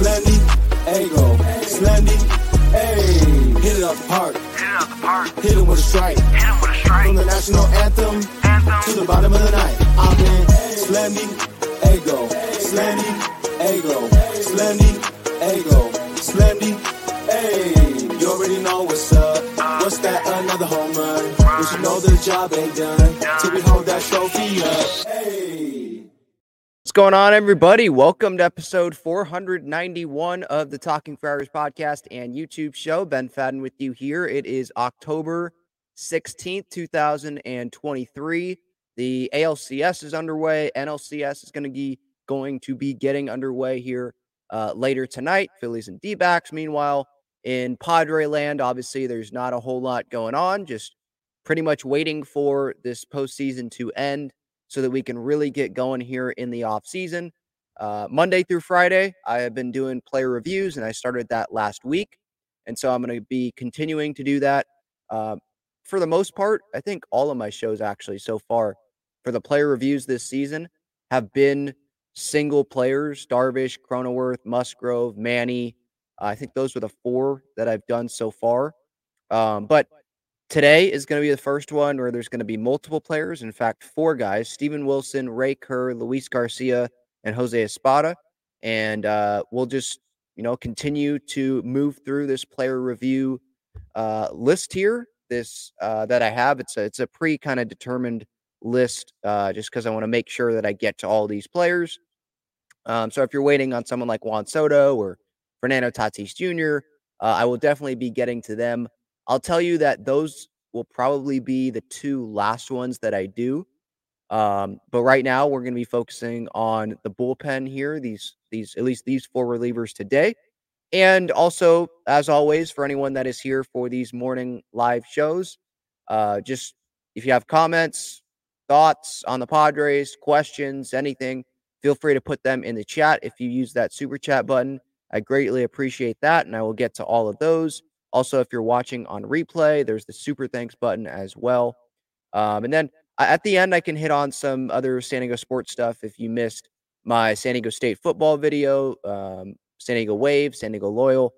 Slendy, Ego, Slendy, hey, hit it up the park. Hit it out the park. Hit it with a strike. Hit him with a strike. From the national anthem Anthem. to the bottom of the night. I'm in Slendy, Ego, Slendy, Ego, Slendy, Ego, Slendy, hey, you already know what's up. What's that? Another home run. But you know the job ain't done till we hold that trophy up. Hey. What's going on, everybody? Welcome to episode 491 of the Talking Friars podcast and YouTube show. Ben Fadden with you here. It is October 16th, 2023. The ALCS is underway. NLCS is going to be going to be getting underway here uh, later tonight. Phillies and D-backs. Meanwhile, in Padre land, obviously, there's not a whole lot going on. Just pretty much waiting for this postseason to end so that we can really get going here in the off season. Uh, Monday through Friday, I have been doing player reviews, and I started that last week, and so I'm going to be continuing to do that. Uh, for the most part, I think all of my shows actually so far for the player reviews this season have been single players: Darvish, Cronenworth, Musgrove, Manny. I think those were the four that I've done so far. Um, but Today is going to be the first one where there's going to be multiple players. In fact, four guys Steven Wilson, Ray Kerr, Luis Garcia, and Jose Espada. And uh, we'll just, you know, continue to move through this player review uh, list here. This uh, that I have, it's a, it's a pre kind of determined list uh, just because I want to make sure that I get to all these players. Um, so if you're waiting on someone like Juan Soto or Fernando Tatis Jr., uh, I will definitely be getting to them. I'll tell you that those will probably be the two last ones that I do. Um, but right now we're going to be focusing on the bullpen here. These these at least these four relievers today, and also as always for anyone that is here for these morning live shows, uh, just if you have comments, thoughts on the Padres, questions, anything, feel free to put them in the chat. If you use that super chat button, I greatly appreciate that, and I will get to all of those. Also, if you're watching on replay, there's the super thanks button as well. Um, and then at the end, I can hit on some other San Diego sports stuff. If you missed my San Diego State football video, um, San Diego Wave, San Diego Loyal,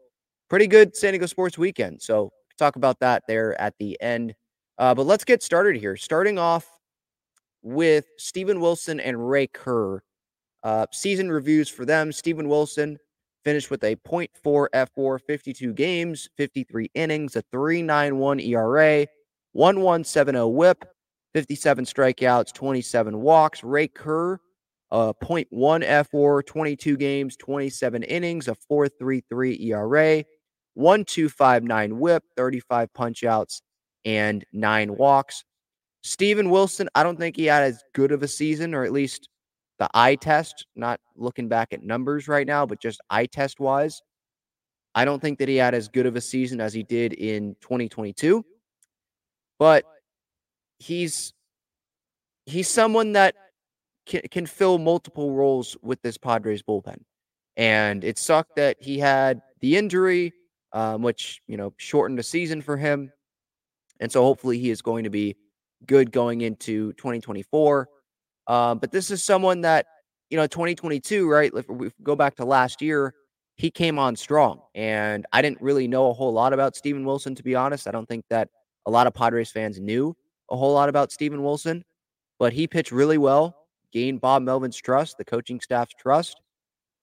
pretty good San Diego sports weekend. So talk about that there at the end. Uh, but let's get started here. Starting off with Steven Wilson and Ray Kerr. Uh, season reviews for them. Steven Wilson finished with a 0.4 fWAR, 52 games, 53 innings, a 3.91 ERA, 1.170 WHIP, 57 strikeouts, 27 walks. Ray Kerr, uh, a 0.1 fWAR, 22 games, 27 innings, a 4.33 ERA, 1.259 WHIP, 35 punchouts, and nine walks. Steven Wilson, I don't think he had as good of a season, or at least the eye test, not looking back at numbers right now, but just eye test wise, I don't think that he had as good of a season as he did in 2022. But he's he's someone that can, can fill multiple roles with this Padres bullpen. And it sucked that he had the injury, um, which, you know, shortened the season for him. And so hopefully he is going to be good going into 2024. Um, but this is someone that, you know, 2022, right? If we go back to last year, he came on strong. And I didn't really know a whole lot about Steven Wilson, to be honest. I don't think that a lot of Padres fans knew a whole lot about Steven Wilson, but he pitched really well, gained Bob Melvin's trust, the coaching staff's trust,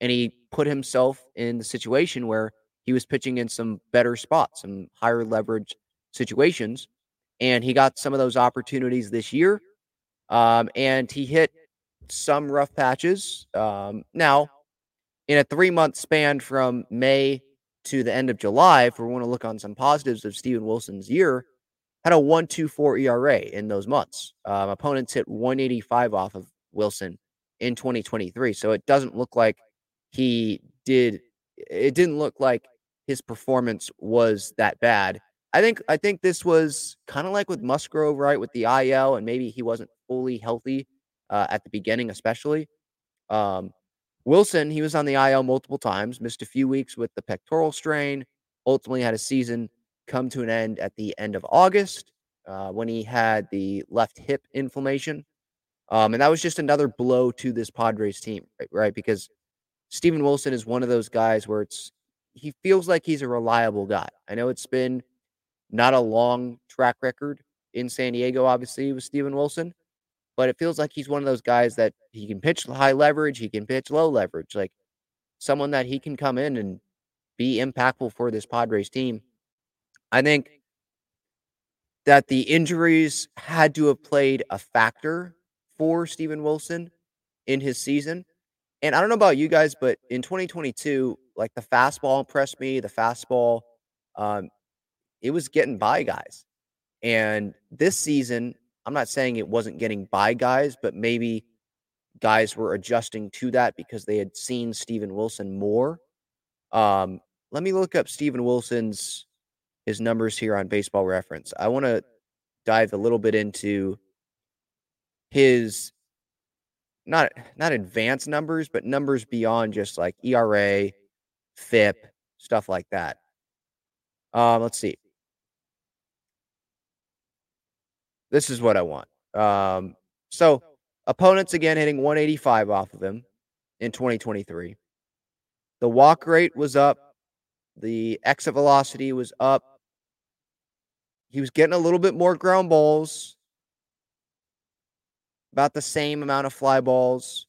and he put himself in the situation where he was pitching in some better spots, some higher leverage situations. And he got some of those opportunities this year. Um, and he hit some rough patches. Um, now, in a three month span from May to the end of July, if we want to look on some positives of Steven Wilson's year, had a 124 ERA in those months. Um, opponents hit 185 off of Wilson in 2023. So it doesn't look like he did it didn't look like his performance was that bad. I think I think this was kind of like with Musgrove, right? With the IL, and maybe he wasn't fully healthy uh, at the beginning, especially. Um, Wilson, he was on the IL multiple times, missed a few weeks with the pectoral strain, ultimately had a season come to an end at the end of August uh, when he had the left hip inflammation. Um, and that was just another blow to this Padres team, right? right? Because Steven Wilson is one of those guys where it's he feels like he's a reliable guy. I know it's been not a long track record in San Diego, obviously, with Steven Wilson, but it feels like he's one of those guys that he can pitch high leverage, he can pitch low leverage, like someone that he can come in and be impactful for this Padres team. I think that the injuries had to have played a factor for Steven Wilson in his season. And I don't know about you guys, but in 2022, like the fastball impressed me. The fastball, um, it was getting by guys. And this season, I'm not saying it wasn't getting by guys, but maybe guys were adjusting to that because they had seen Steven Wilson more. Um, let me look up Steven Wilson's his numbers here on baseball reference. I want to dive a little bit into his not not advanced numbers, but numbers beyond just like ERA, FIP, stuff like that. Um, let's see. This is what I want. Um, so opponents again hitting 185 off of him in 2023. The walk rate was up. The exit velocity was up. He was getting a little bit more ground balls about the same amount of fly balls.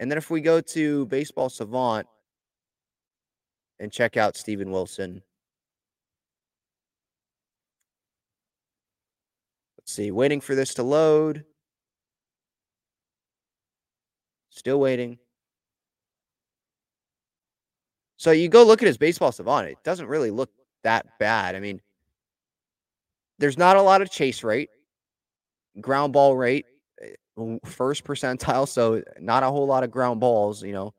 And then if we go to Baseball Savant and check out Steven Wilson. Let's see, waiting for this to load. Still waiting. So you go look at his baseball savant. It doesn't really look that bad. I mean, there's not a lot of chase rate ground ball rate, eh, first percentile, so not a whole lot of ground balls, you know.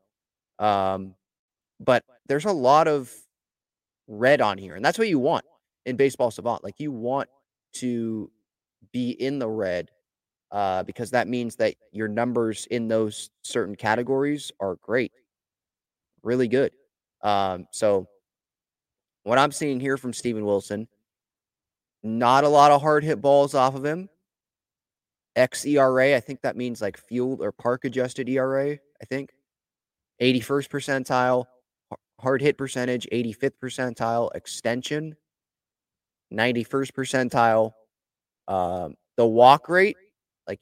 Um, but there's a lot of red on here, and that's what you want in baseball savant. Like you want to be in the red uh, because that means that your numbers in those certain categories are great, really good. Um, so what I'm seeing here from Steven Wilson, not a lot of hard hit balls off of him. XERA. I think that means like fueled or park adjusted ERA. I think 81st percentile, hard hit percentage, 85th percentile, extension, 91st percentile. Um, the walk rate, like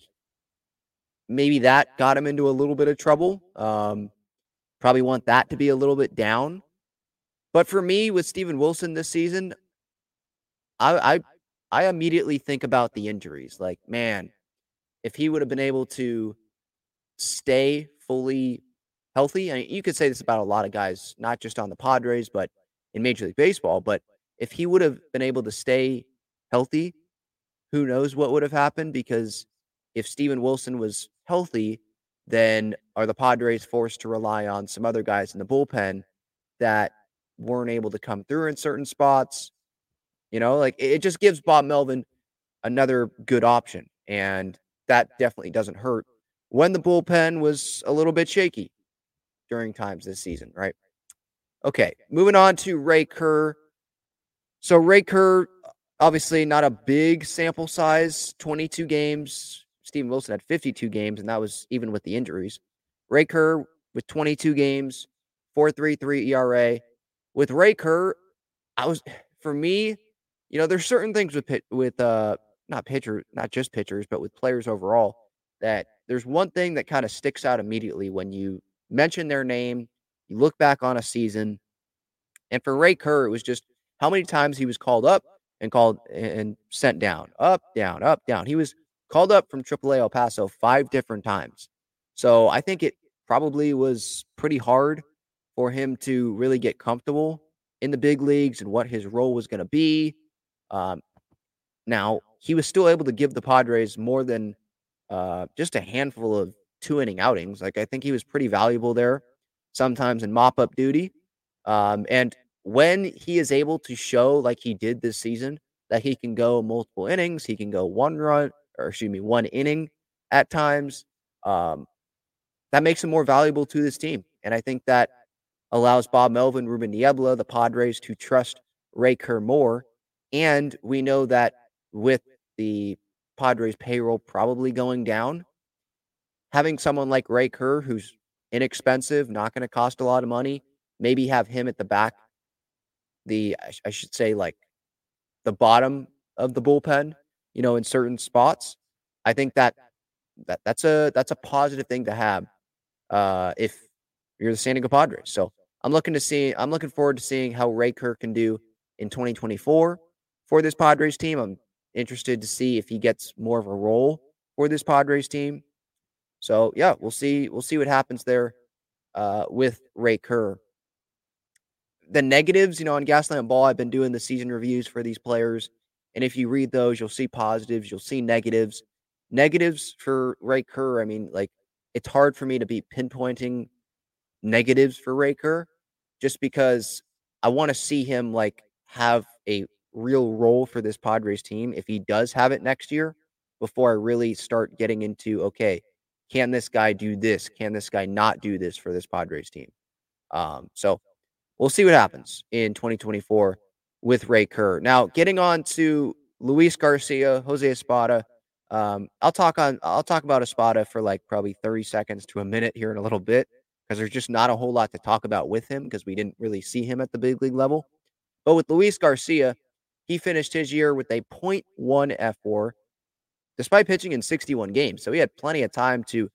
maybe that got him into a little bit of trouble. Um, probably want that to be a little bit down. But for me, with Steven Wilson this season, I I, I immediately think about the injuries. Like, man, if he would have been able to stay fully healthy, I and you could say this about a lot of guys, not just on the Padres, but in Major League Baseball. But if he would have been able to stay healthy, who knows what would have happened? Because if Steven Wilson was healthy, then are the Padres forced to rely on some other guys in the bullpen that weren't able to come through in certain spots? You know, like it just gives Bob Melvin another good option. And that definitely doesn't hurt when the bullpen was a little bit shaky during times this season, right? Okay, moving on to Ray Kerr. So Ray Kerr, obviously not a big sample size, 22 games. Steven Wilson had 52 games, and that was even with the injuries. Ray Kerr with 22 games, 4.33 ERA. With Ray Kerr, I was for me, you know, there's certain things with with uh not pitcher, not just pitchers, but with players overall, that there's one thing that kind of sticks out immediately when you mention their name, you look back on a season. And for Ray Kerr, it was just how many times he was called up and called and sent down, up, down, up, down. He was called up from AAA El Paso five different times. So I think it probably was pretty hard for him to really get comfortable in the big leagues and what his role was going to be. Um, now, he was still able to give the Padres more than uh, just a handful of two inning outings. Like I think he was pretty valuable there sometimes in mop up duty. Um, and when he is able to show, like he did this season, that he can go multiple innings, he can go one run, or excuse me, one inning at times. Um, that makes him more valuable to this team. And I think that allows Bob Melvin, Ruben Niebla, the Padres to trust Ray Kerr more. And we know that with the Padres payroll probably going down, having someone like Ray Kerr, who's inexpensive, not going to cost a lot of money, maybe have him at the back, the, I should say, like the bottom of the bullpen, you know, in certain spots. I think that that that's a that's a positive thing to have uh, if you're the San Diego Padres. So I'm looking to see I'm looking forward to seeing how Ray Kerr can do in 2024 for this Padres team. I'm interested to see if he gets more of a role for this Padres team. So yeah, we'll see. We'll see what happens there uh, with Ray Kerr. The negatives, you know, on Gaslamp Ball, I've been doing the season reviews for these players, and if you read those, you'll see positives, you'll see negatives. Negatives for Ray Kerr, I mean, like it's hard for me to be pinpointing negatives for Ray Kerr just because I want to see him like have a real role for this Padres team if he does have it next year before I really start getting into okay, can this guy do this? Can this guy not do this for this Padres team? Um, so we'll see what happens in 2024 with Ray Kerr. Now, getting on to Luis Garcia, Jose Espada. Um, I'll talk on I'll talk about Espada for like probably 30 seconds to a minute here in a little bit because there's just not a whole lot to talk about with him because we didn't really see him at the big league level. But with Luis Garcia, he finished his year with a 0.1 fWAR despite pitching in 61 games. So he had plenty of time to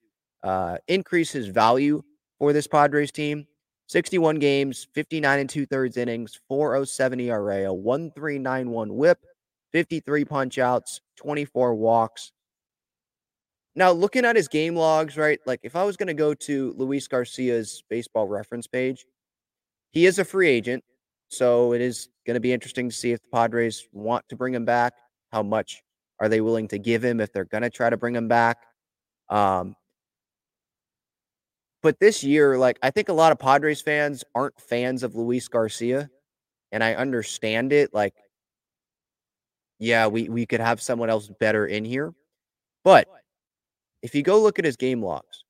uh, increase his value for this Padres team. 61 games, 59 and two thirds innings, 407 ERA, a 1391 whip, 53 punch outs, 24 walks. Now, looking at his game logs, right? Like if I was going to go to Luis Garcia's baseball reference page, he is a free agent. So it is going to be interesting to see if the Padres want to bring him back. How much are they willing to give him if they're going to try to bring him back? Um, but this year, like I think a lot of Padres fans aren't fans of Luis Garcia, and I understand it. Like yeah, we, we could have someone else better in here. But if you go look at his game logs,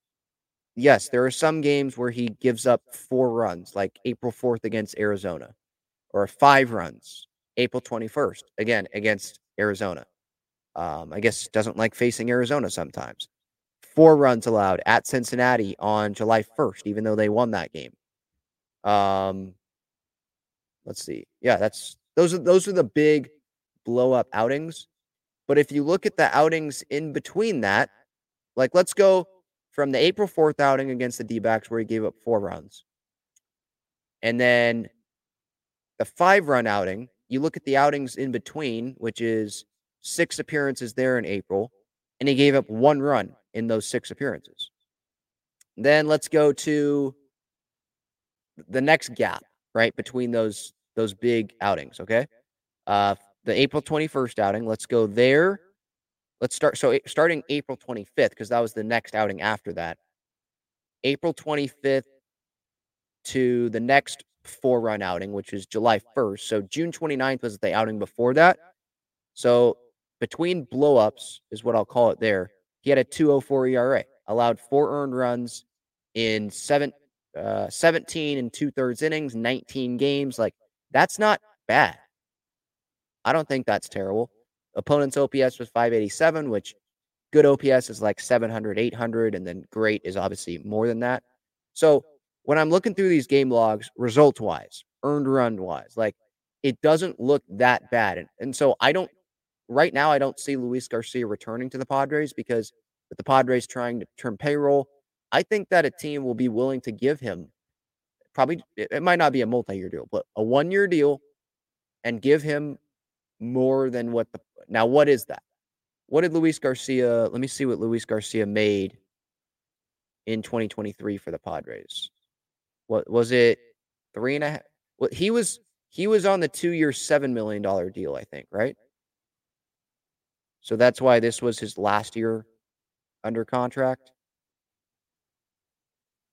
yes, there are some games where he gives up four runs, like April 4th against Arizona, or five runs, April 21st, again, against Arizona. Um, I guess doesn't like facing Arizona sometimes. Four runs allowed at Cincinnati on July 1st, even though they won that game. Um, let's see. Yeah, that's those are those are the big blow up outings. But if you look at the outings in between that, like let's go from the April 4th outing against the D backs where he gave up four runs. And then the five run outing, you look at the outings in between, which is six appearances there in April, and he gave up one run in those six appearances. Then let's go to the next gap, right, between those those big outings. Okay, uh, the April 21st outing. Let's go there. Let's start. So starting April 25th, because that was the next outing after that. April 25th to the next four run outing, which is July 1st. So June 29th was the outing before that. So between blowups is what I'll call it there. He had a 204 ERA, allowed four earned runs in seven, uh, 17 and two thirds innings, 19 games. Like that's not bad. I don't think that's terrible. Opponent's OPS was 587, which good OPS is like 700, 800, and then great is obviously more than that. So when I'm looking through these game logs, result wise, earned run wise, like it doesn't look that bad. And, and so I don't, right now, I don't see Luis Garcia returning to the Padres because with the Padres trying to turn payroll, I think that a team will be willing to give him probably, it might not be a multi year deal, but a one year deal and give him more than what the now what is that? What did Luis Garcia? Let me see what Luis Garcia made in 2023 for the Padres. What was it? Three and a half. Well, he was he was on the two-year, seven million dollar deal, I think, right? So that's why this was his last year under contract.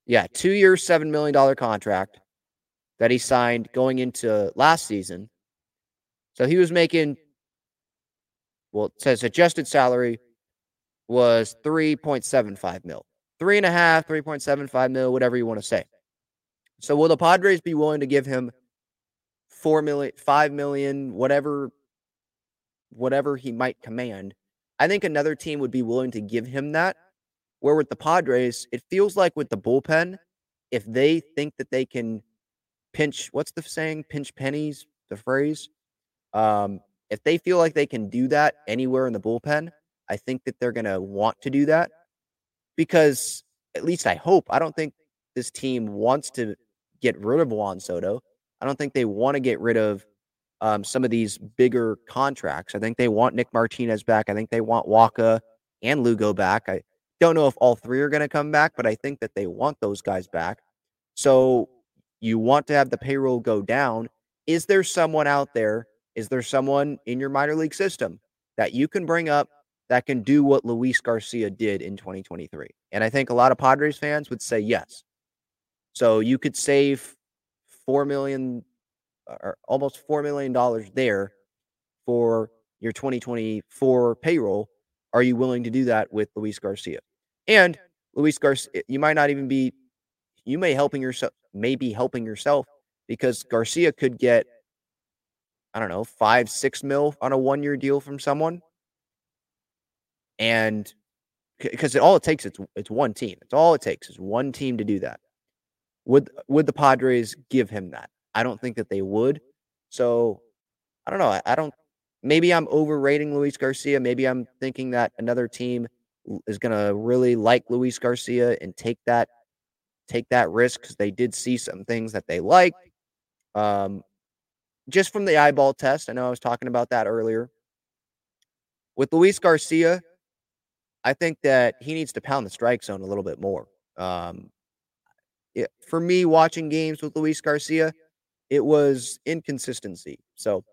Yeah, two year, $7 million contract that he signed going into last season. So he was making, well, it says adjusted salary was 3.75 mil. Three and a half, 3.75 mil, whatever you want to say. So will the Padres be willing to give him four million, five million, whatever, whatever he might command? I think another team would be willing to give him that. Where with the Padres, it feels like with the bullpen, if they think that they can pinch, what's the saying? Pinch pennies, the phrase. Um, if they feel like they can do that anywhere in the bullpen, I think that they're going to want to do that because at least I hope. I don't think this team wants to get rid of Juan Soto. I don't think they want to get rid of um, some of these bigger contracts. I think they want Nick Martinez back. I think they want Wacha and Lugo back. I don't know if all three are going to come back, but I think that they want those guys back. So you want to have the payroll go down. Is there someone out there? Is there someone in your minor league system that you can bring up that can do what Luis Garcia did in 2023? And I think a lot of Padres fans would say yes. So you could save four million or almost four million dollars there for your 2024 payroll. Are you willing to do that with Luis Garcia? And Luis Garcia, eh, you might not even be, you may helping yourself, maybe helping yourself because Garcia could get, I don't know, five, six mil on a one year deal from someone. And because all it takes it's it's one team. It's all it takes is one team to do that. Would would the Padres give him that? I don't think that they would. So I don't know. I, I don't. Maybe I'm overrating Luis Garcia. Maybe I'm thinking that another team is going to really like Luis Garcia and take that take that risk because they did see some things that they like. Um, just from the eyeball test, I know I was talking about that earlier. With Luis Garcia, I think that he needs to pound the strike zone a little bit more. Um, it, for me, watching games with Luis Garcia, it was inconsistency. So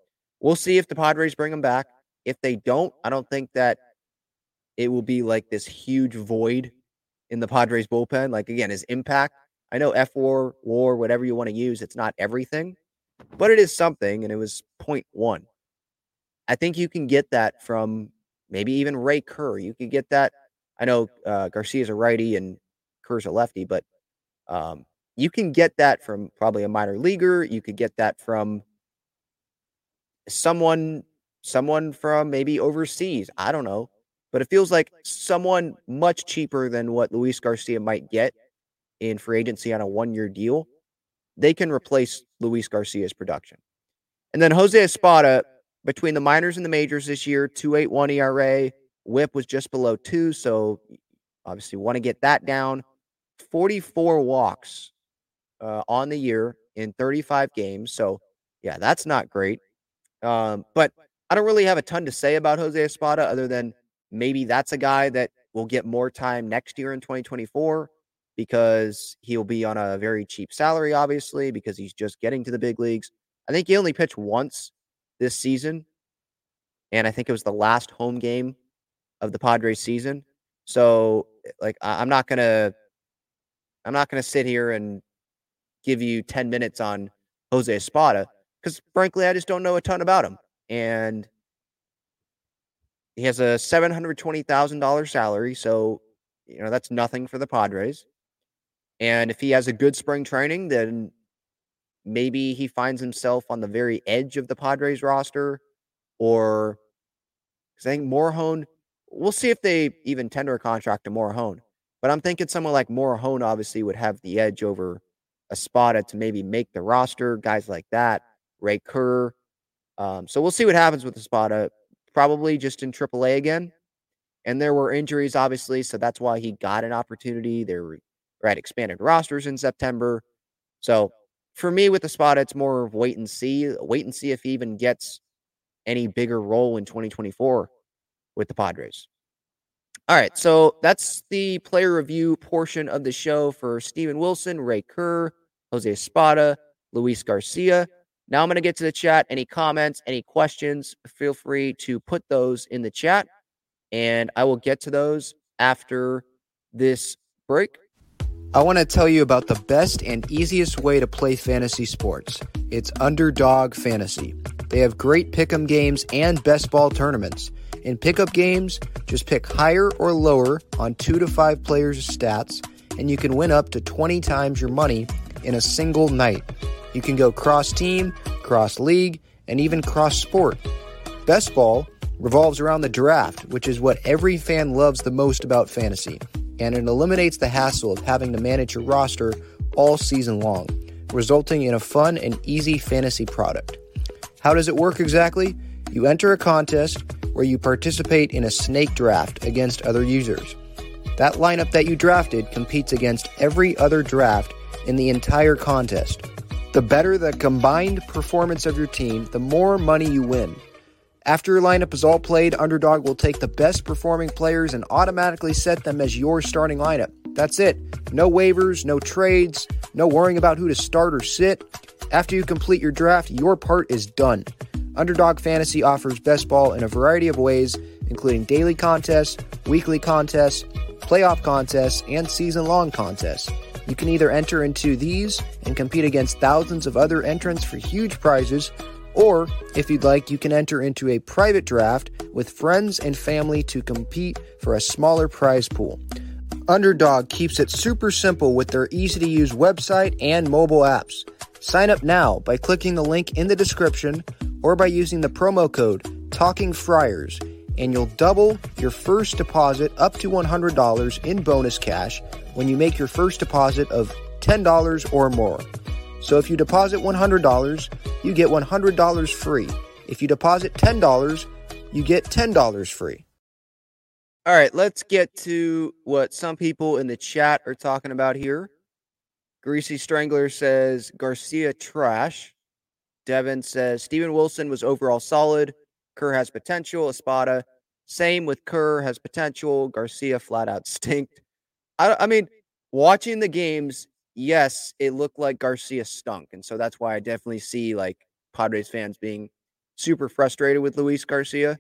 we'll see if the Padres bring him back. If they don't, I don't think that it will be like this huge void in the Padres bullpen. Like again, his impact. I know F war, war, whatever you want to use, it's not everything, but it is something, and it was 0.1. I think you can get that from maybe even Ray Kerr. You could get that. I know uh, Garcia's a righty and Kerr's a lefty, but um, you can get that from probably a minor leaguer. You could get that from someone, someone from maybe overseas. I don't know, but it feels like someone much cheaper than what Luis Garcia might get in free agency on a one-year deal. They can replace Luis Garcia's production. And then Jose Espada, between the minors and the majors this year, 281 ERA. Whip was just below two. So obviously want to get that down. 44 walks uh, on the year in 35 games. So, yeah, that's not great. Um, but I don't really have a ton to say about Jose Espada other than maybe that's a guy that will get more time next year in 2024 because he'll be on a very cheap salary, obviously, because he's just getting to the big leagues. I think he only pitched once this season. And I think it was the last home game of the Padres season. So, like, I'm not going to I'm not going to sit here and give you 10 minutes on Jose Espada because, frankly, I just don't know a ton about him. And he has a $720,000 salary. So, you know, that's nothing for the Padres. And if he has a good spring training, then maybe he finds himself on the very edge of the Padres roster or because I think Morejon, we'll see if they even tender a contract to Morejon. But I'm thinking someone like Morejon obviously would have the edge over Espada to maybe make the roster, guys like that, Ray Kerr. Um, so we'll see what happens with Espada. Probably just in AAA again. And there were injuries, obviously, so that's why he got an opportunity. They were at expanded rosters in September. So for me with Espada, it's more of wait and see. Wait and see if he even gets any bigger role in 2024 with the Padres. All right, so that's the player review portion of the show for Steven Wilson, Ray Kerr, Jose Espada, Luis Garcia. Now I'm going to get to the chat. Any comments, any questions, feel free to put those in the chat, and I will get to those after this break. I want to tell you about the best and easiest way to play fantasy sports. It's Underdog Fantasy. They have great pick'em games and best ball tournaments. In pick'em games, just pick higher or lower on two to five players' stats, and you can win up to 20 times your money in a single night. You can go cross team, cross league, and even cross sport. Best ball revolves around the draft, which is what every fan loves the most about fantasy and it eliminates the hassle of having to manage your roster all season long, resulting in a fun and easy fantasy product. How does it work exactly? You enter a contest where you participate in a snake draft against other users. That lineup that you drafted competes against every other draft in the entire contest. The better the combined performance of your team, the more money you win. After your lineup is all played, Underdog will take the best performing players and automatically set them as your starting lineup. That's it. No waivers, no trades, no worrying about who to start or sit. After you complete your draft, your part is done. Underdog Fantasy offers best ball in a variety of ways, including daily contests, weekly contests, playoff contests, and season long contests. You can either enter into these and compete against thousands of other entrants for huge prizes, or, if you'd like, you can enter into a private draft with friends and family to compete for a smaller prize pool. Underdog keeps it super simple with their easy to use website and mobile apps. Sign up now by clicking the link in the description or by using the promo code Talking Friars, and you'll double your first deposit up to $100 in bonus cash when you make your first deposit of $10 or more. So if you deposit $100, you get $100 free. If you deposit $10, you get $10 free. All right, let's get to what some people in the chat are talking about here. Greasy Strangler says Garcia trash. Devin says Steven Wilson was overall solid. Kerr has potential. Espada, same with Kerr has potential. Garcia flat out stinked. I, I mean, watching the games, yes, it looked like Garcia stunk. And so that's why I definitely see like Padres fans being super frustrated with Luis Garcia.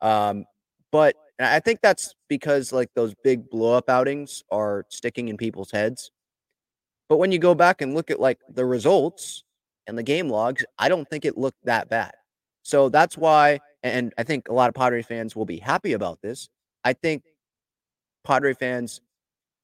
Um, but I think that's because like those big blow up outings are sticking in people's heads. But when you go back and look at like the results and the game logs, I don't think it looked that bad. So that's why, and I think a lot of Padres fans will be happy about this. I think Padre fans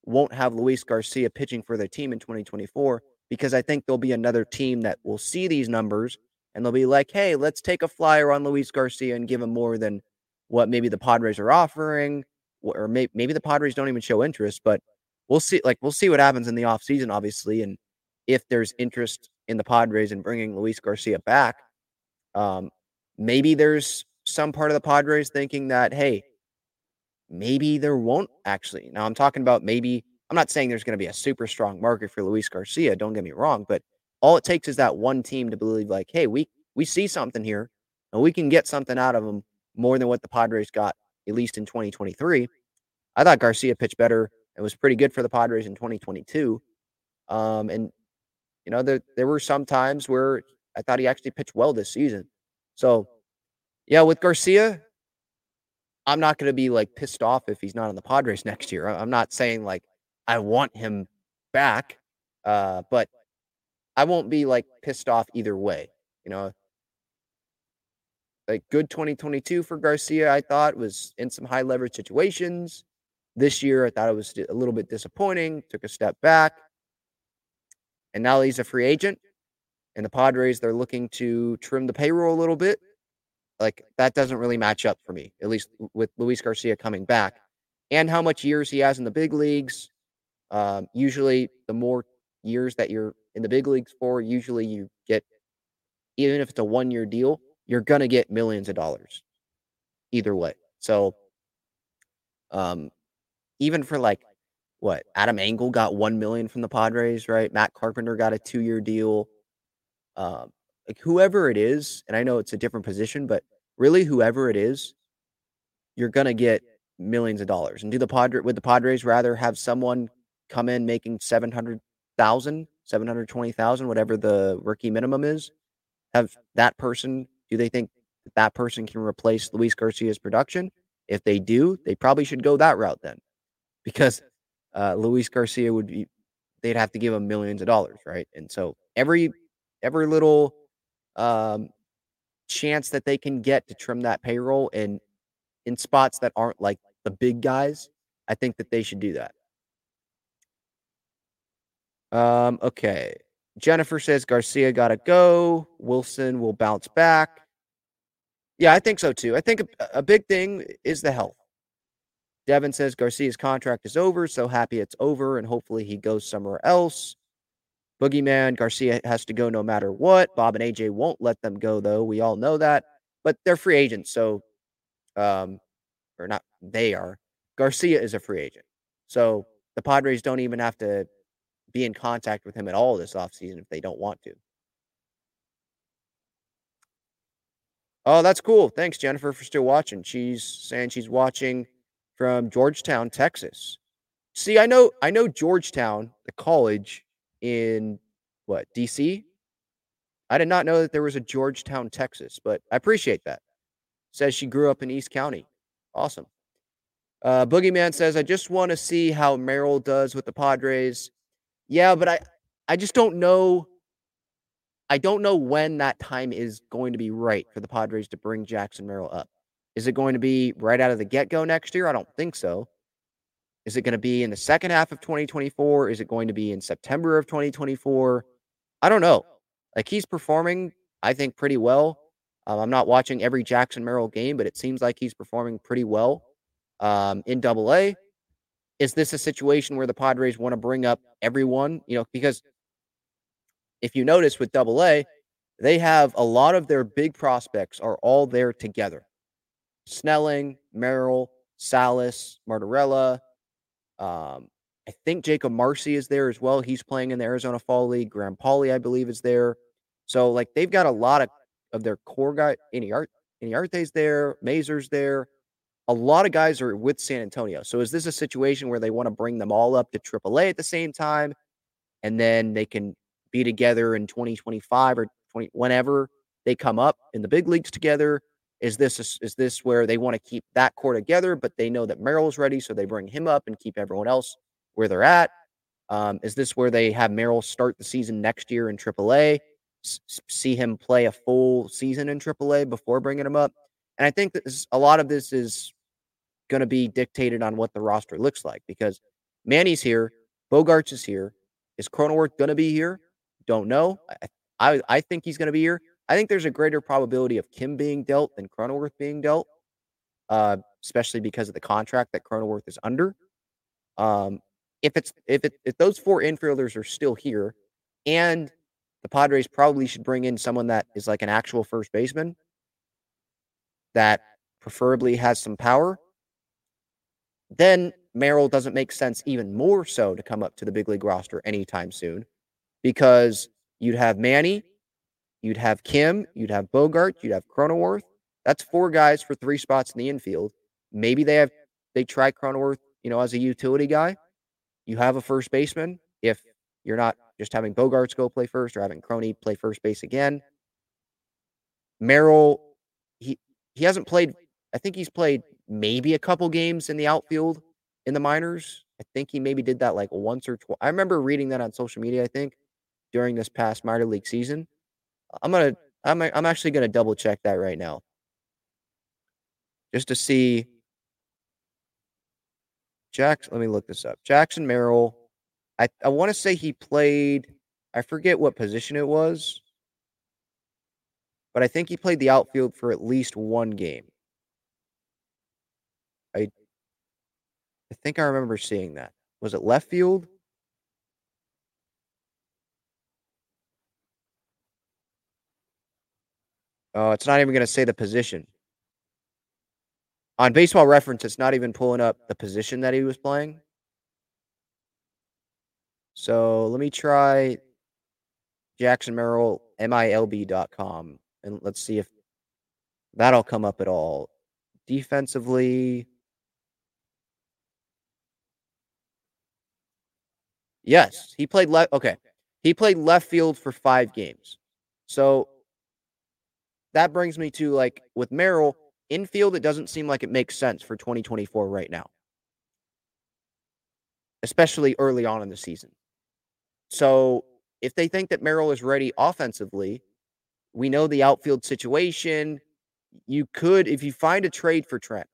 won't have Luis Garcia pitching for their team in 2024 because I think there'll be another team that will see these numbers and they'll be like, hey, let's take a flyer on Luis Garcia and give him more than what maybe the Padres are offering, or maybe, maybe the Padres don't even show interest, but we'll see. Like, we'll see what happens in the offseason, obviously. And if there's interest in the Padres and bringing Luis Garcia back, um, maybe there's some part of the Padres thinking that, hey, maybe there won't actually. Now I'm talking about maybe I'm not saying there's going to be a super strong market for Luis Garcia, don't get me wrong, but all it takes is that one team to believe like, "Hey, we we see something here and we can get something out of them more than what the Padres got at least in 2023." I thought Garcia pitched better. It was pretty good for the Padres in 2022. Um, and you know, there there were some times where I thought he actually pitched well this season. So, yeah, with Garcia, I'm not going to be like pissed off if he's not on the Padres next year. I'm not saying like I want him back, uh, but I won't be like pissed off either way. You know, like good 2022 for Garcia, I thought was in some high leverage situations. This year, I thought it was a little bit disappointing, took a step back. And now he's a free agent. And the Padres, they're looking to trim the payroll a little bit. Like that doesn't really match up for me, at least with Luis Garcia coming back and how much years he has in the big leagues. Um, usually, the more years that you're in the big leagues for, usually you get, even if it's a one year deal, you're going to get millions of dollars either way. So, um, even for like what Adam Engel got 1 million from the Padres, right? Matt Carpenter got a two year deal. Um, like whoever it is, and I know it's a different position, but really whoever it is, you're gonna get millions of dollars. And do the Padre would the Padres rather have someone come in making 700,000, 720,000, whatever the rookie minimum is? Have that person, do they think that, that person can replace Luis Garcia's production? If they do, they probably should go that route then. Because uh, Luis Garcia would be they'd have to give him millions of dollars, right? And so every every little um, chance that they can get to trim that payroll and in spots that aren't like the big guys, I think that they should do that. Um, okay. Jennifer says Garcia got to go. Wilson will bounce back. Yeah, I think so too. I think a, a big thing is the health. Devin says Garcia's contract is over. So happy it's over, and hopefully he goes somewhere else. Boogeyman Garcia has to go no matter what. Bob and AJ won't let them go though. We all know that, but they're free agents, so um, or not. They are. Garcia is a free agent, so the Padres don't even have to be in contact with him at all this offseason if they don't want to. Oh, that's cool. Thanks, Jennifer, for still watching. She's saying she's watching from Georgetown, Texas. See, I know I know Georgetown, the college in what, DC? I did not know that there was a Georgetown, Texas, but I appreciate that. Says she grew up in East County. Awesome. Uh, Boogeyman says, I just want to see how Merrill does with the Padres. Yeah, but I, I just don't know. I don't know when that time is going to be right for the Padres to bring Jackson Merrill up. Is it going to be right out of the get go next year? I don't think so. Is it going to be in the second half of 2024? Is it going to be in September of 2024? I don't know. Like he's performing, I think, pretty well. Um, I'm not watching every Jackson Merrill game, but it seems like he's performing pretty well um, in Double A. Is this a situation where the Padres want to bring up everyone? You know, because if you notice with Double A, they have a lot of their big prospects are all there together. Snelling, Merrill, Salas, Martorella, um, I think Jakob Marsee is there as well. He's playing in the Arizona Fall League. Graham Pauley, I believe, is there. So like they've got a lot of of their core guy. Any art, any Arte's there. Mazer's there. A lot of guys are with San Antonio. So is this a situation where they want to bring them all up to AAA at the same time, and then they can be together in 2025 or 20 whenever they come up in the big leagues together? Is this is this where they want to keep that core together, but they know that Merrill's ready, so they bring him up and keep everyone else where they're at? Um, is this where they have Merrill start the season next year in AAA, s- see him play a full season in AAA before bringing him up? And I think that this, a lot of this is going to be dictated on what the roster looks like because Manny's here, Bogaerts is here. Is Cronenworth going to be here? Don't know. I, I, I think he's going to be here. I think there's a greater probability of Kim being dealt than Cronenworth being dealt, uh, especially because of the contract that Cronenworth is under. Um, if it's if it if those four infielders are still here, and the Padres probably should bring in someone that is like an actual first baseman that preferably has some power, then Merrill doesn't make sense even more so to come up to the big league roster anytime soon because you'd have Manny, You'd have Kim, you'd have Bogart, you'd have Cronenworth. That's four guys for three spots in the infield. Maybe they have they try Cronenworth, you know, as a utility guy. You have a first baseman if you're not just having Bogaerts go play first or having Crony play first base again. Merrill, he he hasn't played. I think he's played maybe a couple games in the outfield in the minors. I think he maybe did that like once or twice. I remember reading that on social media. I think during this past minor league season. I'm gonna I'm I'm actually gonna double check that right now. Just to see Jackson, let me look this up. Jackson Merrill. I, I want to say he played, I forget what position it was, but I think he played the outfield for at least one game. I I think I remember seeing that. Was it left field? Oh, it's not even going to say the position. On baseball reference, it's not even pulling up the position that he was playing. So let me try Jackson Merrill, MILB.com, and let's see if that'll come up at all. Defensively, yes, he played left. Okay, he played left field for five games. So that brings me to like with Merrill, infield, it doesn't seem like it makes sense for 2024 right now, especially early on in the season. So if they think that Merrill is ready offensively, we know the outfield situation. You could, if you find a trade for Trent,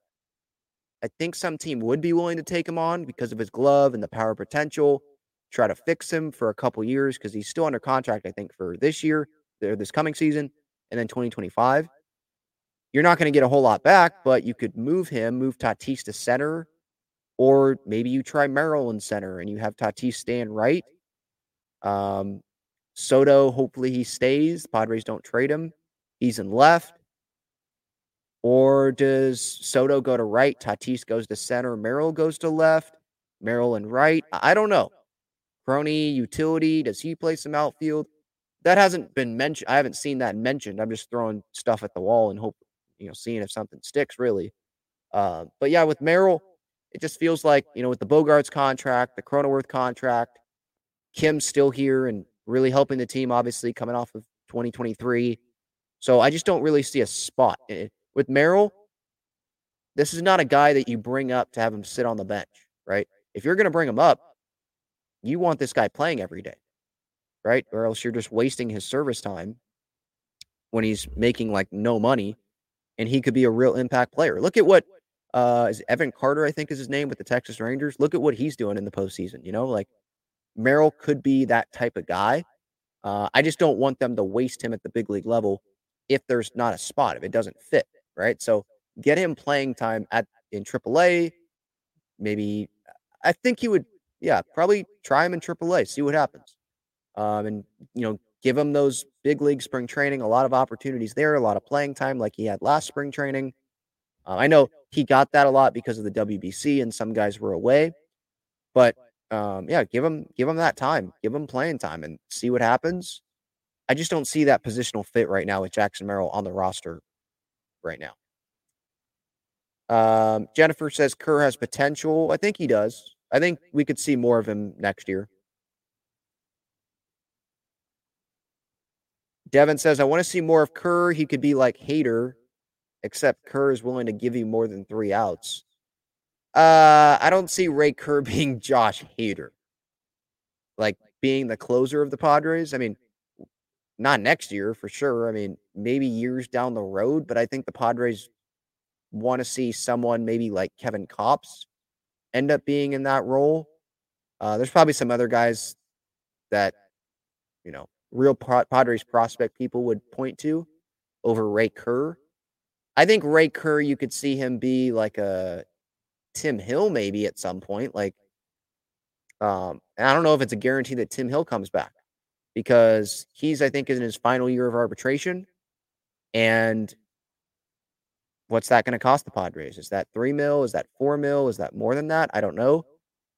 I think some team would be willing to take him on because of his glove and the power potential. Try to fix him for a couple years because he's still under contract, I think, for this year, or this coming season, and then 2025. You're not going to get a whole lot back, but you could move him, move Tatis to center, or maybe you try Merrill in center and you have Tatis stand right. Um, Soto, hopefully he stays. Padres don't trade him. He's in left. Or does Soto go to right? Tatis goes to center. Merrill goes to left. Merrill and right. I don't know. Crony, utility. Does he play some outfield? That hasn't been mentioned. I haven't seen that mentioned. I'm just throwing stuff at the wall and hope you know, seeing if something sticks really. Uh, but yeah, with Merrill, it just feels like, you know, with the Bogaerts contract, the Cronenworth contract, Kim's still here and really helping the team, obviously, coming off of 2023. So I just don't really see a spot. With Merrill, this is not a guy that you bring up to have him sit on the bench, right? If you're going to bring him up, you want this guy playing every day, right? Or else you're just wasting his service time when he's making like no money and he could be a real impact player. Look at what uh, is Evan Carter, I think is his name with the Texas Rangers. Look at what he's doing in the postseason. You know, like Merrill could be that type of guy. Uh, I just don't want them to waste him at the big league level if there's not a spot, if it doesn't fit, right? So get him playing time at in AAA. Maybe I think he would, yeah, probably try him in AAA, see what happens, um, and you know give him those big league spring training, a lot of opportunities there, a lot of playing time like he had last spring training. Uh, I know he got that a lot because of the WBC and some guys were away, but um, yeah, give him give him that time, give him playing time, and see what happens. I just don't see that positional fit right now with Jackson Merrill on the roster right now. Um, Jennifer says Kerr has potential. I think he does. I think we could see more of him next year. Devin says, I want to see more of Kerr. He could be like Hader, except Kerr is willing to give you more than three outs. Uh, I don't see Ray Kerr being Josh Hader, like being the closer of the Padres. I mean, not next year for sure. I mean, maybe years down the road, but I think the Padres want to see someone maybe like Kevin Kopps end up being in that role. Uh, there's probably some other guys that, you know, real Padres prospect people would point to over Ray Kerr. I think Ray Kerr, you could see him be like a Tim Hill maybe at some point. Like, um, I don't know if it's a guarantee that Tim Hill comes back because he's, I think, in his final year of arbitration. And what's that going to cost the Padres? Is that three mil? Is that four mil? Is that more than that? I don't know.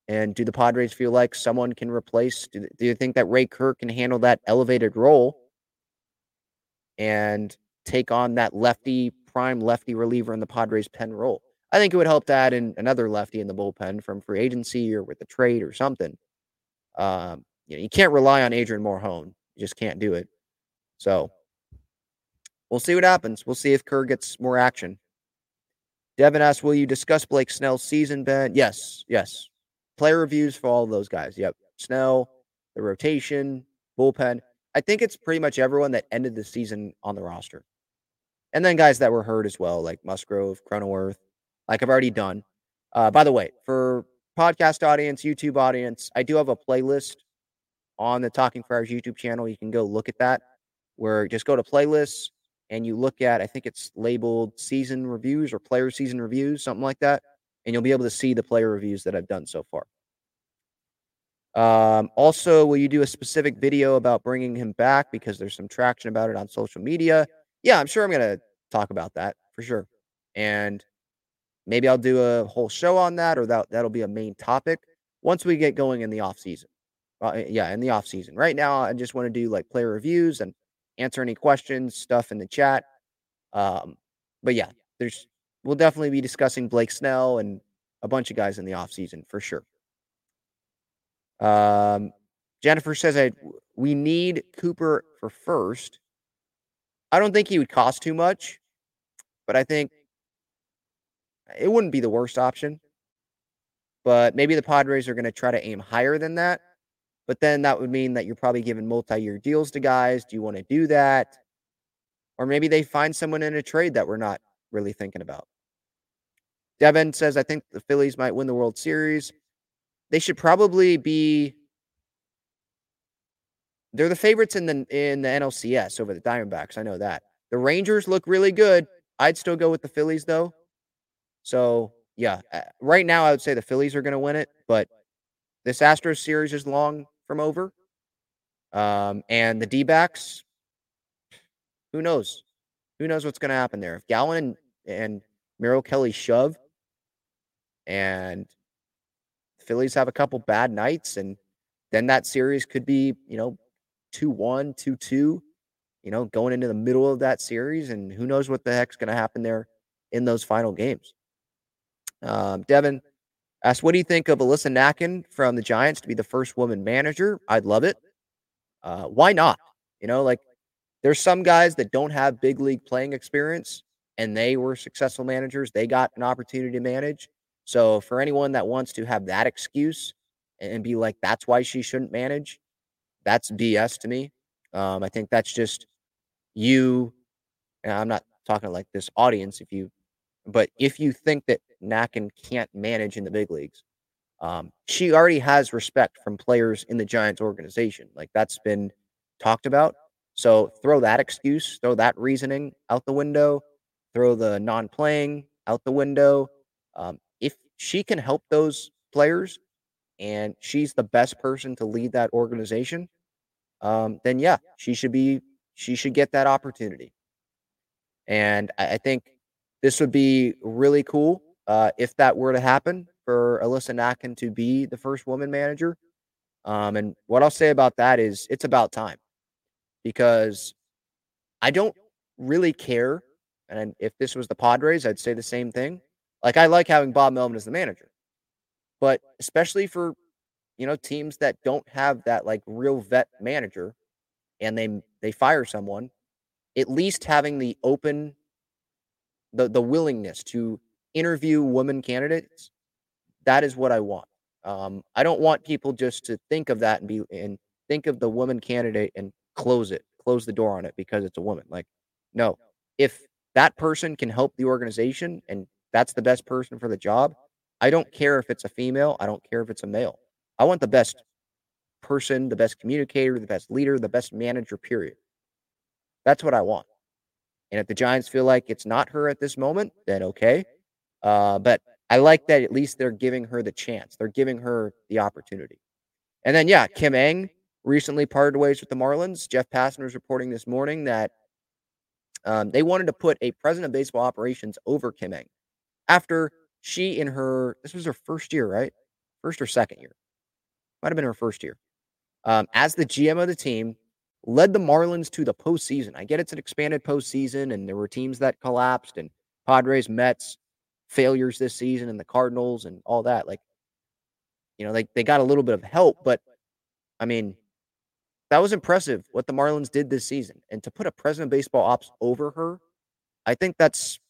And do the Padres feel like someone can replace? Do, do you think that Ray Kerr can handle that elevated role and take on that lefty, prime lefty reliever in the Padres pen role? I think it would help to add in another lefty in the bullpen from free agency or with a trade or something. Um, you know, you can't rely on Adrian Morejon. You just can't do it. So we'll see what happens. We'll see if Kerr gets more action. Devin asks, "Will you discuss Blake Snell's season, Ben?" Yes, yes. Player reviews for all of those guys. Yep. Snell, the rotation, bullpen. I think it's pretty much everyone that ended the season on the roster. And then guys that were hurt as well, like Musgrove, Cronenworth, like I've already done. Uh, by the way, for podcast audience, YouTube audience, I do have a playlist on the Talking Friars YouTube channel. You can go look at that, where just go to playlists and you look at, I think it's labeled season reviews or player season reviews, something like that and you'll be able to see the player reviews that I've done so far. Um, also, will you do a specific video about bringing him back because there's some traction about it on social media? Yeah, I'm sure I'm going to talk about that for sure. And maybe I'll do a whole show on that or that that'll be a main topic once we get going in the off season. Uh, yeah, in the off season. Right now, I just want to do like player reviews and answer any questions, stuff in the chat. Um, but yeah, there's we'll definitely be discussing Blake Snell and a bunch of guys in the offseason for sure. Um, Jennifer says I we need Cooper for first. I don't think he would cost too much, but I think it wouldn't be the worst option. But maybe the Padres are going to try to aim higher than that. But then that would mean that you're probably giving multi-year deals to guys. Do you want to do that? Or maybe they find someone in a trade that we're not really thinking about. Devin says, I think the Phillies might win the World Series. They should probably be they're the favorites in the in the NLCS over the Diamondbacks. I know that. The Rangers look really good. I'd still go with the Phillies though. So yeah, uh, right now I would say the Phillies are going to win it, but this Astros series is long from over. Um, and the D backs, who knows? Who knows what's going to happen there? If Gallen and, and Merrill Kelly shove and Phillies have a couple bad nights, and then that series could be, you know, 2 1, 2 2, you know, going into the middle of that series. And who knows what the heck's going to happen there in those final games. Um, Devin asked, What do you think of Alyssa Nakken from the Giants to be the first woman manager? I'd love it. Uh, why not? You know, like there's some guys that don't have big league playing experience and they were successful managers. They got an opportunity to manage. So for anyone that wants to have that excuse and be like, that's why she shouldn't manage, that's BS to me. Um, I think that's just you. And I'm not talking like this audience. If you, but if you think that Nakken can't manage in the big leagues, um, she already has respect from players in the Giants organization. Like that's been talked about. So throw that excuse, throw that reasoning out the window, throw the non-playing out the window. Um, she can help those players and she's the best person to lead that organization, um, then yeah, she should be she should get that opportunity. And I, I think this would be really cool uh, if that were to happen for Alyssa Nakken to be the first woman manager. Um, and what I'll say about that is it's about time because I don't really care. And if this was the Padres, I'd say the same thing. Like I like having Bob Melvin as the manager, but especially for you know, teams that don't have that like real vet manager and they they fire someone, at least having the open the the willingness to interview women candidates, that is what I want. Um, I don't want people just to think of that and be and think of the woman candidate and close it, close the door on it because it's a woman. Like, no, if that person can help the organization and that's the best person for the job, I don't care if it's a female. I don't care if it's a male. I want the best person, the best communicator, the best leader, the best manager, period. That's what I want. And if the Giants feel like it's not her at this moment, then okay. Uh, but I like that at least they're giving her the chance. They're giving her the opportunity. And then, yeah, Kim Ng recently parted ways with the Marlins. Jeff Passan is reporting this morning that um, they wanted to put a president of baseball operations over Kim Ng after she, in her, this was her first year, right? First or second year might have been her first year, um, as the GM of the team, led the Marlins to the postseason. I get it's an expanded postseason, and there were teams that collapsed, and Padres, Mets, failures this season, and the Cardinals, and all that. Like, you know, they, they got a little bit of help, but I mean, that was impressive what the Marlins did this season. And to put a president of baseball ops over her, I think that's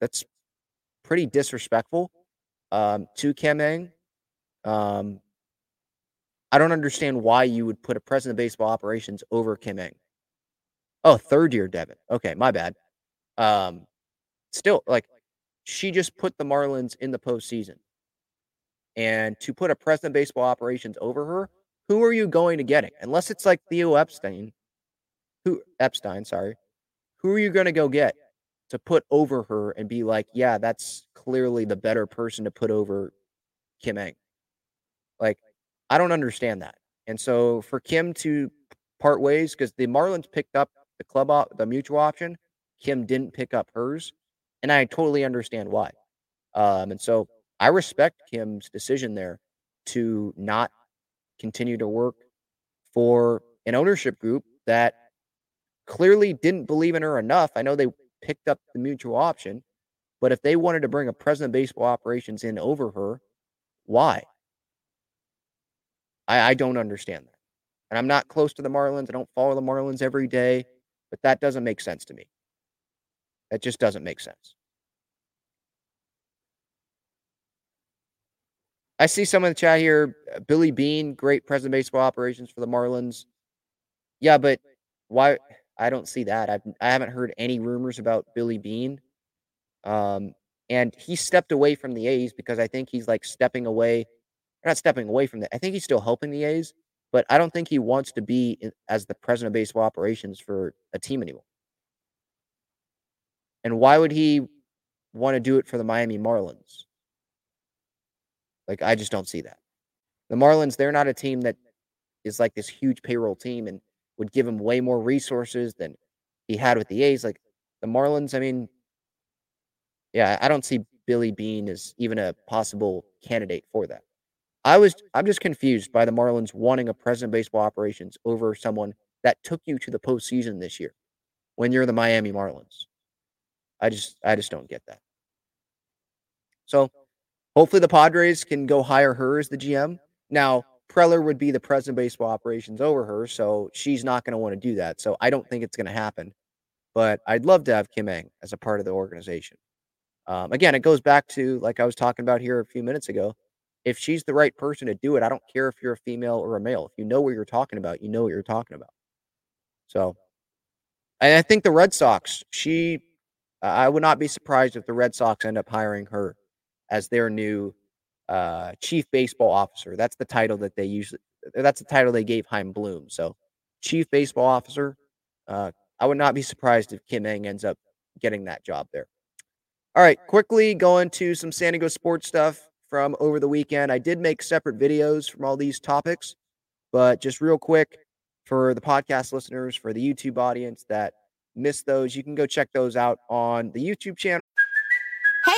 that's pretty disrespectful um, to Kim Ng. Um, I don't understand why you would put a president of baseball operations over Kim Ng. Oh, third year Devin. Okay, my bad. Um, still, like, she just put the Marlins in the postseason. And to put a president of baseball operations over her, who are you going to getting? Unless it's like Theo Epstein, who Epstein, sorry. Who are you going to go get to put over her and be like, yeah, that's clearly the better person to put over Kim Ng? Like, I don't understand that. And so for Kim to part ways, because the Marlins picked up the club, op- the mutual option, Kim didn't pick up hers. And I totally understand why. Um, and so I respect Kim's decision there to not continue to work for an ownership group that clearly didn't believe in her enough. I know they picked up the mutual option, but if they wanted to bring a president of baseball operations in over her, why? I, I don't understand that. And I'm not close to the Marlins. I don't follow the Marlins every day, but that doesn't make sense to me. That just doesn't make sense. I see some in the chat here. uh, Billy Beane, great president of baseball operations for the Marlins. Yeah, but why? I don't see that. I've I haven't heard any rumors about Billy Beane. Um, and he stepped away from the A's because I think he's like stepping away, not stepping away from that. I think he's still helping the A's, but I don't think he wants to be as the president of baseball operations for a team anymore. And why would he want to do it for the Miami Marlins? Like, I just don't see that. The Marlins, they're not a team that is like this huge payroll team and would give him way more resources than he had with the A's. Like the Marlins, I mean, yeah, I don't see Billy Beane as even a possible candidate for that. I was I'm just confused by the Marlins wanting a president baseball operations over someone that took you to the postseason this year when you're the Miami Marlins. I just I just don't get that. So hopefully the Padres can go hire her as the GM. Now, Preller would be the president of baseball operations over her, so she's not going to want to do that. So I don't think it's going to happen. But I'd love to have Kim Ng as a part of the organization. Um, again, it goes back to like I was talking about here a few minutes ago. If she's the right person to do it, I don't care if you're a female or a male. If you know what you're talking about, you know what you're talking about. So, and I think the Red Sox, she, I would not be surprised if the Red Sox end up hiring her as their new uh, chief baseball officer. That's the title that they usually, that's the title they gave Chaim Bloom. So, chief baseball officer. Uh, I would not be surprised if Kim Ng ends up getting that job there. All right, quickly going to some San Diego sports stuff from over the weekend. I did make separate videos from all these topics, but just real quick for the podcast listeners, for the YouTube audience that missed those, you can go check those out on the YouTube channel.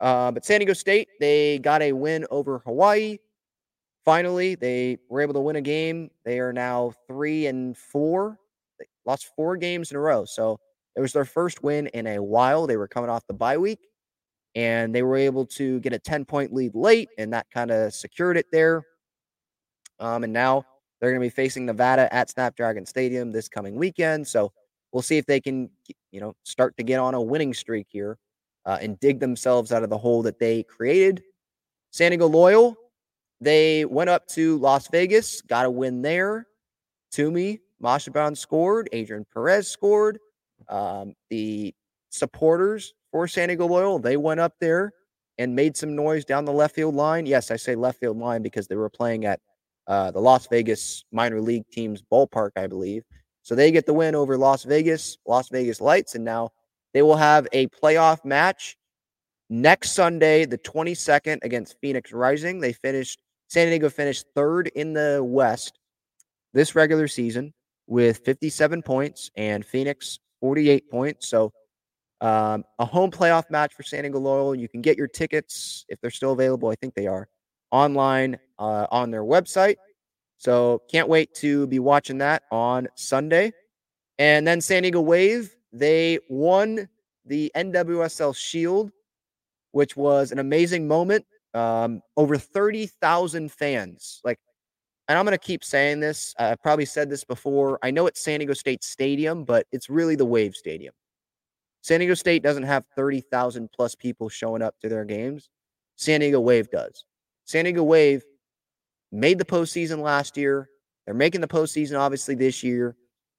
Uh, but San Diego State, they got a win over Hawaii. Finally, they were able to win a game. They are now three and four. They lost four games in a row. So it was their first win in a while. They were coming off the bye week and they were able to get a 10 point lead late, and that kind of secured it there. Um, and now they're going to be facing Nevada at Snapdragon Stadium this coming weekend. So we'll see if they can, you know, start to get on a winning streak here uh, and dig themselves out of the hole that they created. San Diego Loyal, they went up to Las Vegas, got a win there. Tumi, Moshobane scored. Adrian Perez scored. Um, the supporters for San Diego Loyal, they went up there and made some noise down the left field line. Yes, I say left field line because they were playing at uh, the Las Vegas minor league team's ballpark, I believe. So they get the win over Las Vegas, Las Vegas Lights, and now they will have a playoff match next Sunday, the 22nd, against Phoenix Rising. They finished, San Diego finished third in the West this regular season with 57 points and Phoenix 48 points. So um, a home playoff match for San Diego Loyal. You can get your tickets if they're still available. I think they are online uh, on their website. So can't wait to be watching that on Sunday. And then San Diego Wave, they won the NWSL Shield, which was an amazing moment. Um, over 30,000 fans. Like, and I'm going to keep saying this. I've probably said this before. I know it's San Diego State Stadium, but it's really the Wave Stadium. San Diego State doesn't have 30,000 plus people showing up to their games. San Diego Wave does. San Diego Wave made the postseason last year. They're making the postseason obviously this year,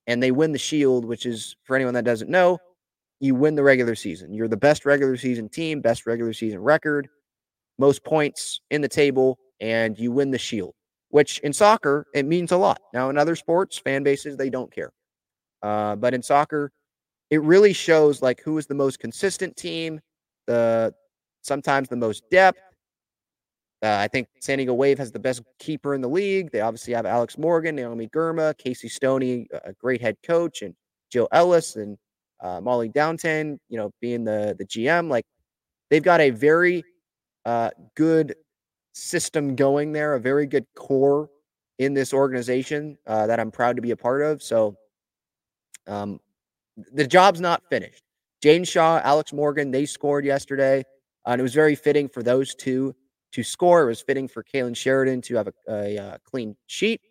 and they win the Shield, which is for anyone that doesn't know, you win the regular season. You're the best regular season team, best regular season record, most points in the table, and you win the Shield. Which in soccer it means a lot. Now in other sports, fan bases they don't care, uh, but in soccer, it really shows like who is the most consistent team, the sometimes the most depth. Uh, I think San Diego Wave has the best keeper in the league. They obviously have Alex Morgan, Naomi Girma, Casey Stoney, a great head coach, and Jill Ellis and uh, Molly Downtain, you know, being the the GM. Like they've got a very uh, good system going there, a very good core in this organization uh, that I'm proud to be a part of. So um, the job's not finished. Jaedyn Shaw, Alex Morgan, they scored yesterday. Uh, and it was very fitting for those two to score. It was fitting for Kailen Sheridan to have a, a, a uh, clean sheet.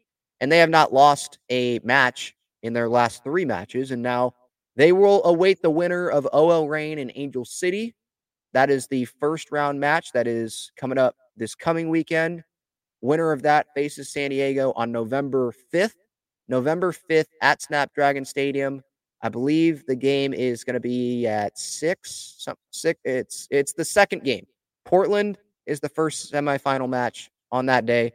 And they have not lost a match in their last three matches. And now they will await the winner of OL Reign and Angel City. That is the first round match that is coming up this coming weekend. Winner of that faces San Diego on November 5th. November 5th at Snapdragon Stadium. I believe the game is going to be at six. Some six. It's it's the second game. Portland is the first semifinal match on that day.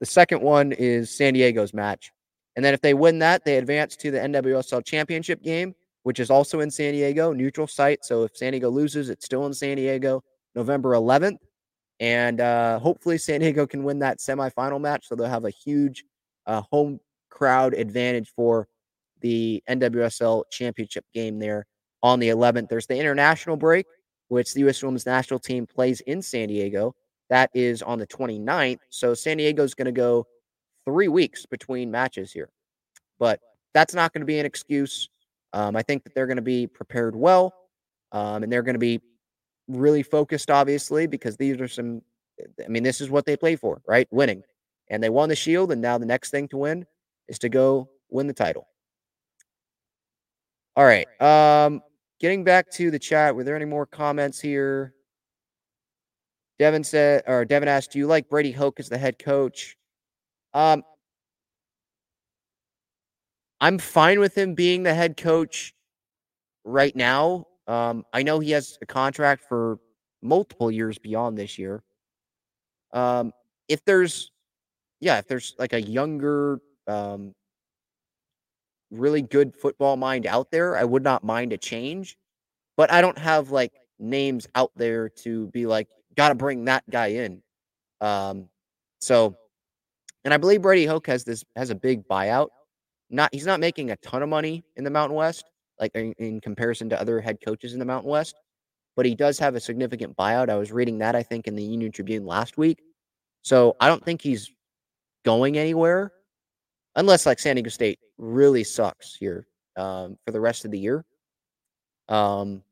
The second one is San Diego's match, and then if they win that, they advance to the NWSL championship game, which is also in San Diego, neutral site. So if San Diego loses, it's still in San Diego, November 11th, and uh, hopefully San Diego can win that semifinal match, so they'll have a huge uh, home crowd advantage for the NWSL championship game there on the 11th. There's the international break, which the U.S. women's national team plays in San Diego. That is on the 29th. So San Diego's going to go three weeks between matches here. But that's not going to be an excuse. Um, I think that they're going to be prepared well. Um, and they're going to be really focused, obviously, because these are some, I mean, this is what they play for, right? Winning. And they won the Shield. And now the next thing to win is to go win the title. All right. Um, getting back to the chat, were there any more comments here? Devin said, or Devin asked, "Do you like Brady Hoke as the head coach?" Um, I'm fine with him being the head coach right now. Um, I know he has a contract for multiple years beyond this year. Um, if there's, yeah, if there's like a younger, um, really good football mind out there, I would not mind a change. But I don't have like names out there to be like, got to bring that guy in. Um, so, and I believe Brady Hoke has this has a big buyout. Not he's not making a ton of money in the Mountain West, like in, in comparison to other head coaches in the Mountain West, but he does have a significant buyout. I was reading that I think in the Union Tribune last week. So I don't think he's going anywhere unless like San Diego State really sucks here um, for the rest of the year. Um,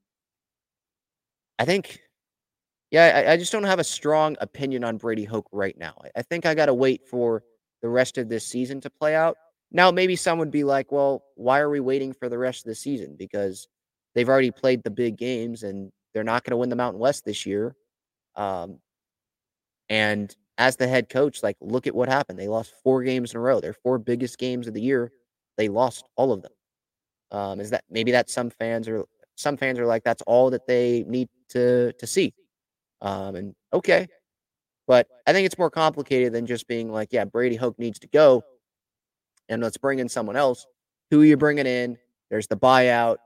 I think, yeah, I, I, just don't have a strong opinion on Brady Hoke right now. I, I think I got to wait for the rest of this season to play out. Now, maybe some would be like, well, why are we waiting for the rest of the season? Because they've already played the big games and they're not going to win the Mountain West this year. Um, and as the head coach, like, look at what happened. They lost four games in a row. Their four biggest games of the year, they lost all of them. Um, is that maybe that some fans are some fans are like that's all that they need to to see. Um, and okay, but I think it's more complicated than just being like, yeah, Brady Hoke needs to go, and let's bring in someone else. Who are you bringing in? There's the buyout.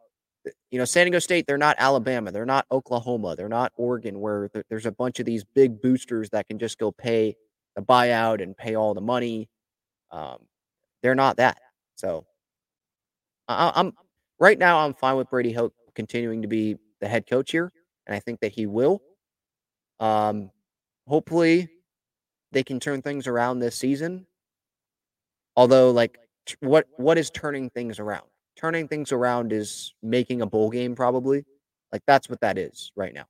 You know, San Diego State, they're not Alabama. They're not Oklahoma. They're not Oregon, where there's a bunch of these big boosters that can just go pay the buyout and pay all the money. Um, they're not that. So I, I'm right now, I'm fine with Brady Hoke continuing to be the head coach here, and I think that he will. Um, hopefully, they can turn things around this season. Although, like, what what is turning things around? Turning things around is making a bowl game, probably. Like that's what that is right now.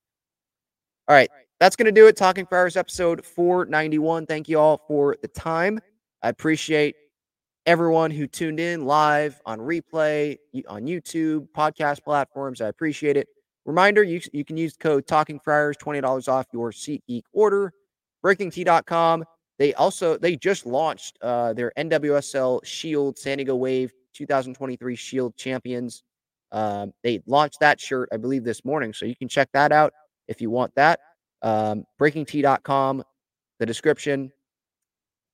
All right, that's gonna do it. Talking Friars episode 491. Thank you all for the time. I appreciate everyone who tuned in live on replay on YouTube, podcast platforms. I appreciate it. Reminder, you, you can use code Talking Friars, $20 off your SeatGeek order. BreakingT.com. They also they just launched uh, their NWSL Shield San Diego Wave 2023 Shield Champions. Um, they launched that shirt, I believe, this morning. So you can check that out if you want that. Um, BreakingT.com. The description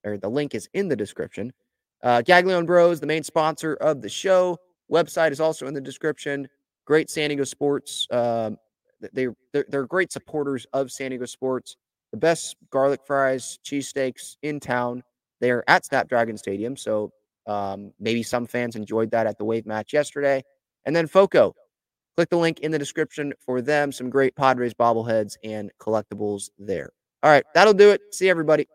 or the link is in the description. Uh, Gaglione Bros, the main sponsor of the show. Website is also in the description. Great San Diego sports. Um, they they're, they're great supporters of San Diego sports. The best garlic fries, cheesesteaks in town. They're at Snapdragon Stadium, so um, maybe some fans enjoyed that at the Wave match yesterday. And then Foco, click the link in the description for them. Some great Padres bobbleheads and collectibles there. All right, that'll do it. See everybody.